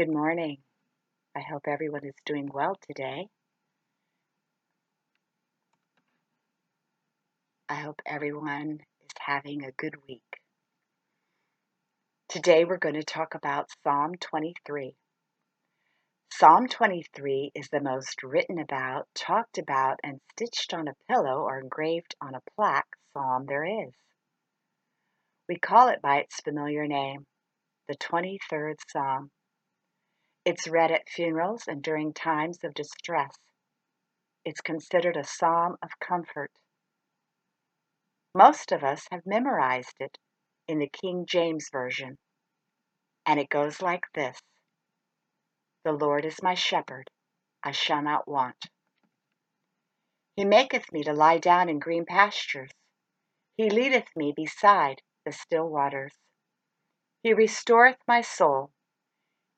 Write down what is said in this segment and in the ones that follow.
Good morning. I hope everyone is doing well today. I hope everyone is having a good week. Today we're going to talk about Psalm 23. Psalm 23 is the most written about, talked about, and stitched on a pillow or engraved on a plaque psalm there is. We call it by its familiar name, the 23rd Psalm. It's read at funerals and during times of distress. It's considered a psalm of comfort. Most of us have memorized it in the King James Version, and it goes like this The Lord is my shepherd, I shall not want. He maketh me to lie down in green pastures. He leadeth me beside the still waters. He restoreth my soul.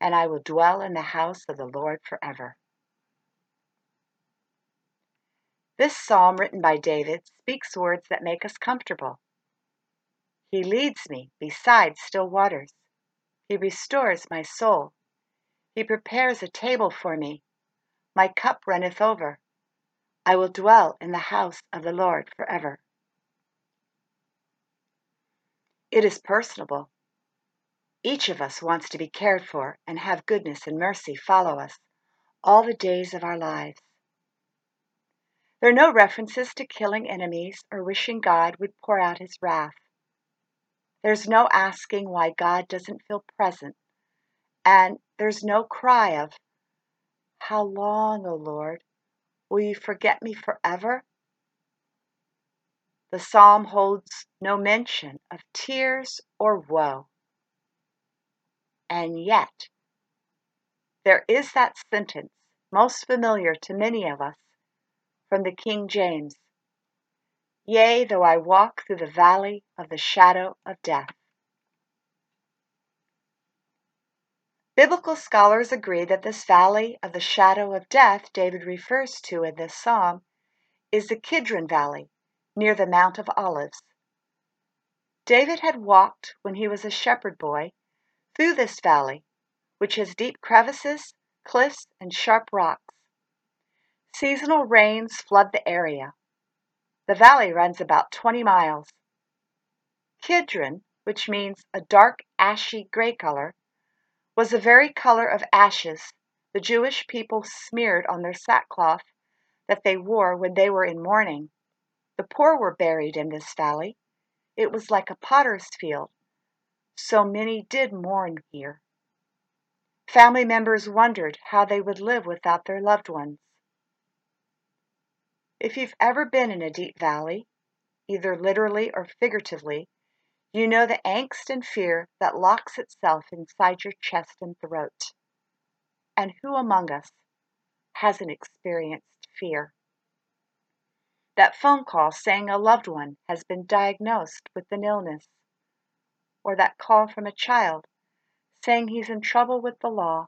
and I will dwell in the house of the Lord forever. This psalm, written by David, speaks words that make us comfortable. He leads me beside still waters. He restores my soul. He prepares a table for me. My cup runneth over. I will dwell in the house of the Lord forever. It is personable. Each of us wants to be cared for and have goodness and mercy follow us all the days of our lives. There are no references to killing enemies or wishing God would pour out his wrath. There's no asking why God doesn't feel present, and there's no cry of, How long, O Lord? Will you forget me forever? The psalm holds no mention of tears or woe. And yet, there is that sentence, most familiar to many of us, from the King James Yea, though I walk through the valley of the shadow of death. Biblical scholars agree that this valley of the shadow of death David refers to in this psalm is the Kidron Valley, near the Mount of Olives. David had walked, when he was a shepherd boy, through this valley, which has deep crevices, cliffs, and sharp rocks. Seasonal rains flood the area. The valley runs about 20 miles. Kidron, which means a dark ashy gray color, was the very color of ashes the Jewish people smeared on their sackcloth that they wore when they were in mourning. The poor were buried in this valley. It was like a potter's field, so many did mourn here. Family members wondered how they would live without their loved ones. If you've ever been in a deep valley, either literally or figuratively, you know the angst and fear that locks itself inside your chest and throat. And who among us hasn't experienced fear? that phone call saying a loved one has been diagnosed with an illness, or that call from a child saying he's in trouble with the law,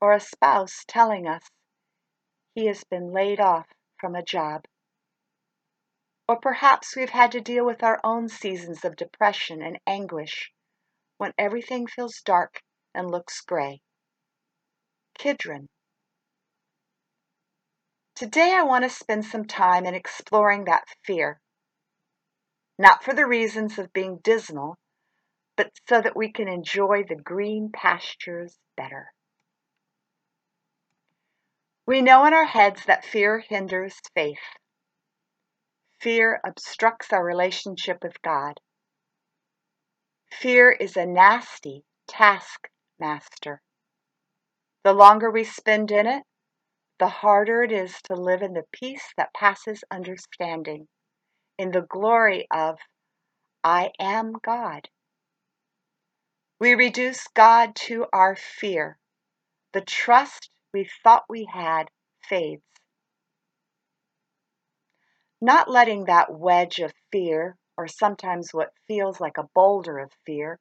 or a spouse telling us he has been laid off from a job. Or perhaps we've had to deal with our own seasons of depression and anguish when everything feels dark and looks gray. Kidron Today, I want to spend some time in exploring that fear. Not for the reasons of being dismal, but so that we can enjoy the green pastures better. We know in our heads that fear hinders faith. Fear obstructs our relationship with God. Fear is a nasty taskmaster. The longer we spend in it, the harder it is to live in the peace that passes understanding, in the glory of I am God. We reduce God to our fear. The trust we thought we had fades. Not letting that wedge of fear, or sometimes what feels like a boulder of fear,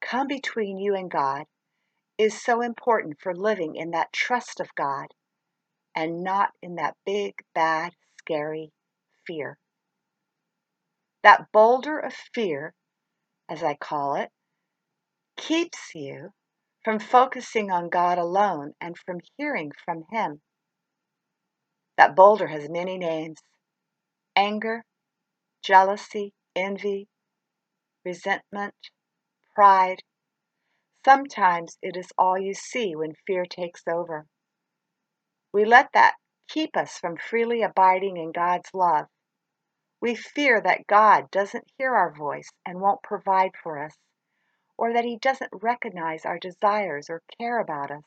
come between you and God is so important for living in that trust of God and not in that big, bad, scary fear. That boulder of fear, as I call it, keeps you from focusing on God alone and from hearing from Him. That boulder has many names anger, jealousy, envy, resentment, pride. Sometimes it is all you see when fear takes over. We let that keep us from freely abiding in God's love. We fear that God doesn't hear our voice and won't provide for us, or that He doesn't recognize our desires or care about us.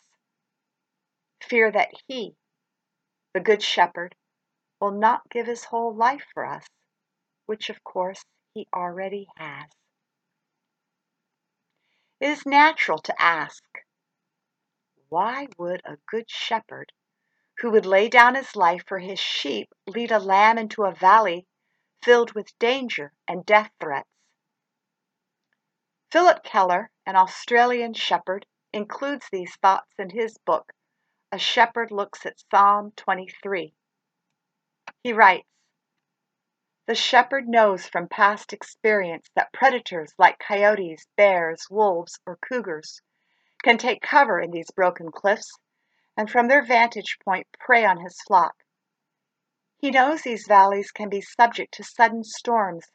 Fear that He, the Good Shepherd, will not give His whole life for us, which of course He already has. It is natural to ask, why would a good shepherd who would lay down his life for his sheep lead a lamb into a valley filled with danger and death threats? Phillip Keller, an Australian shepherd, includes these thoughts in his book, A Shepherd Looks at Psalm 23. He writes, the shepherd knows from past experience that predators like coyotes, bears, wolves, or cougars can take cover in these broken cliffs and from their vantage point prey on his flock. He knows these valleys can be subject to sudden storms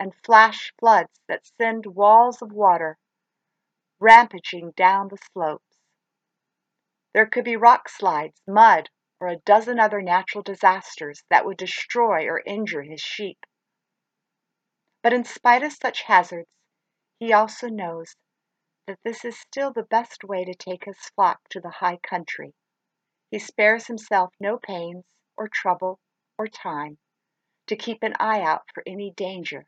and flash floods that send walls of water rampaging down the slopes. There could be rock slides, mud, or a dozen other natural disasters that would destroy or injure his sheep. But in spite of such hazards, he also knows that this is still the best way to take his flock to the high country. He spares himself no pains or trouble or time to keep an eye out for any danger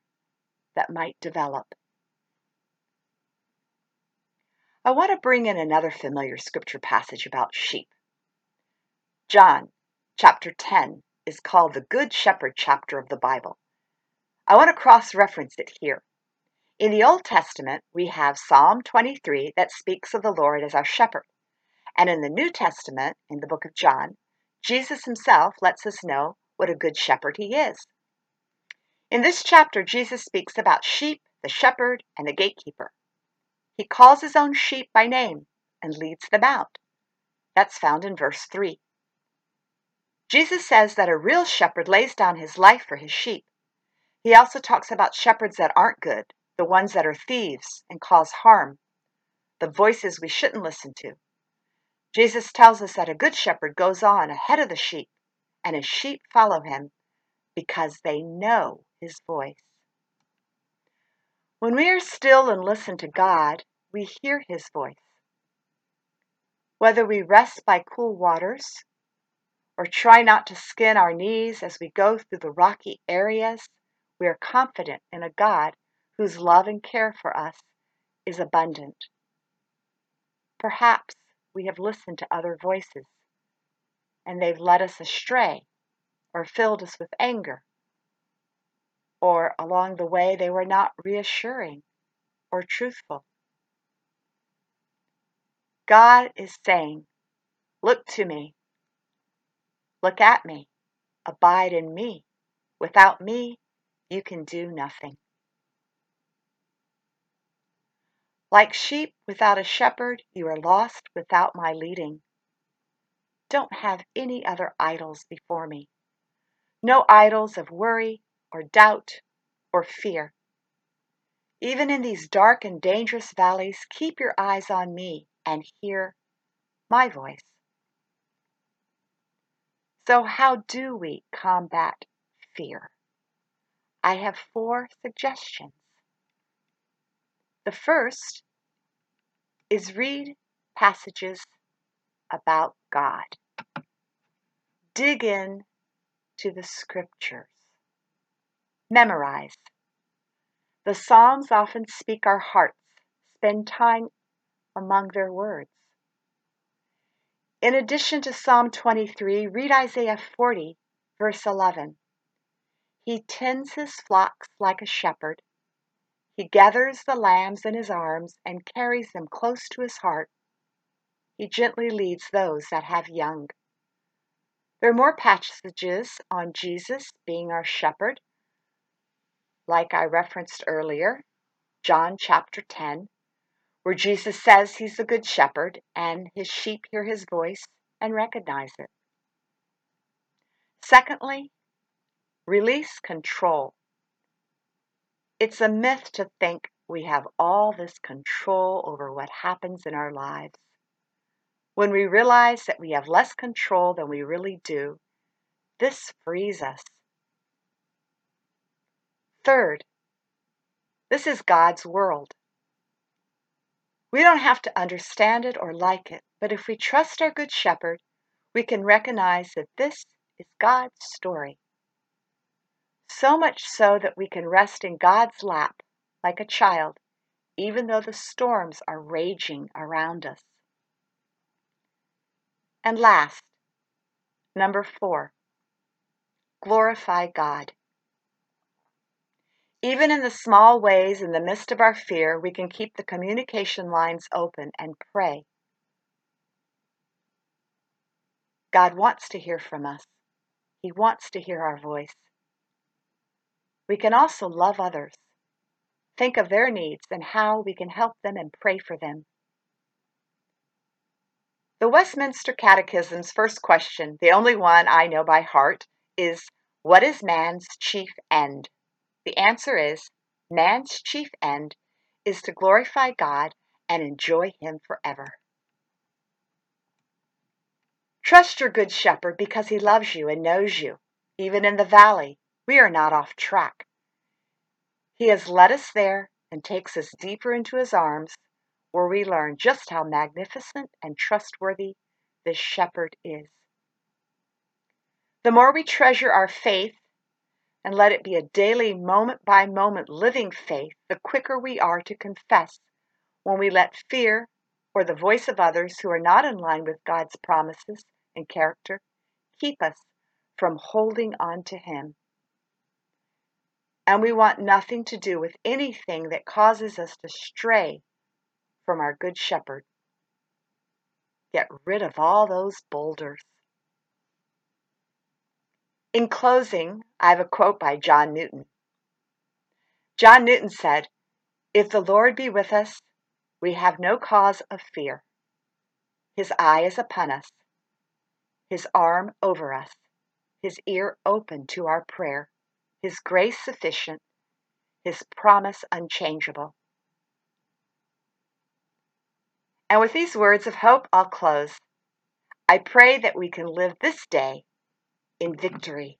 that might develop. I want to bring in another familiar scripture passage about sheep. John chapter 10 is called the Good Shepherd chapter of the Bible. I want to cross reference it here. In the Old Testament, we have Psalm 23 that speaks of the Lord as our shepherd. And in the New Testament, in the book of John, Jesus himself lets us know what a good shepherd he is. In this chapter, Jesus speaks about sheep, the shepherd, and the gatekeeper. He calls his own sheep by name and leads them out. That's found in verse 3. Jesus says that a real shepherd lays down his life for his sheep. He also talks about shepherds that aren't good, the ones that are thieves and cause harm, the voices we shouldn't listen to. Jesus tells us that a good shepherd goes on ahead of the sheep, and his sheep follow him because they know his voice. When we are still and listen to God, we hear his voice. Whether we rest by cool waters or try not to skin our knees as we go through the rocky areas, we are confident in a God whose love and care for us is abundant. Perhaps we have listened to other voices and they've led us astray or filled us with anger, or along the way they were not reassuring or truthful. God is saying, Look to me Look at me. Abide in me. Without me, you can do nothing. Like sheep without a shepherd, you are lost without my leading. Don't have any other idols before me. No idols of worry or doubt or fear. Even in these dark and dangerous valleys, keep your eyes on me and hear my voice. So, how do we combat fear? I have four suggestions. The first is read passages about God. Dig in to the scriptures. Memorize. The Psalms often speak our hearts, spend time among their words. In addition to Psalm 23, read Isaiah 40, verse 11. He tends his flocks like a shepherd. He gathers the lambs in his arms and carries them close to his heart. He gently leads those that have young. There are more passages on Jesus being our shepherd, like I referenced earlier, John chapter 10, where Jesus says he's the good shepherd and his sheep hear his voice and recognize it. Secondly, release control. It's a myth to think we have all this control over what happens in our lives. When we realize that we have less control than we really do, this frees us. Third, this is God's world. We don't have to understand it or like it, but if we trust our Good Shepherd, we can recognize that this is God's story. So much so that we can rest in God's lap like a child, even though the storms are raging around us. And last, number four, glorify God. Even in the small ways in the midst of our fear, we can keep the communication lines open and pray. God wants to hear from us. He wants to hear our voice. We can also love others, think of their needs and how we can help them and pray for them. The Westminster Catechism's first question, the only one I know by heart, is What is man's chief end? The answer is man's chief end is to glorify God and enjoy Him forever. Trust your Good Shepherd because He loves you and knows you. Even in the valley, we are not off track. He has led us there and takes us deeper into His arms where we learn just how magnificent and trustworthy this shepherd is. The more we treasure our faith and let it be a daily, moment by moment living faith, the quicker we are to confess when we let fear or the voice of others who are not in line with God's promises and character keep us from holding on to Him. And we want nothing to do with anything that causes us to stray from our Good Shepherd. Get rid of all those boulders. In closing, I have a quote by John Newton. John Newton said, If the Lord be with us, we have no cause of fear. His eye is upon us, his arm over us, his ear open to our prayer, his grace sufficient, his promise unchangeable. And with these words of hope, I'll close. I pray that we can live this day in victory.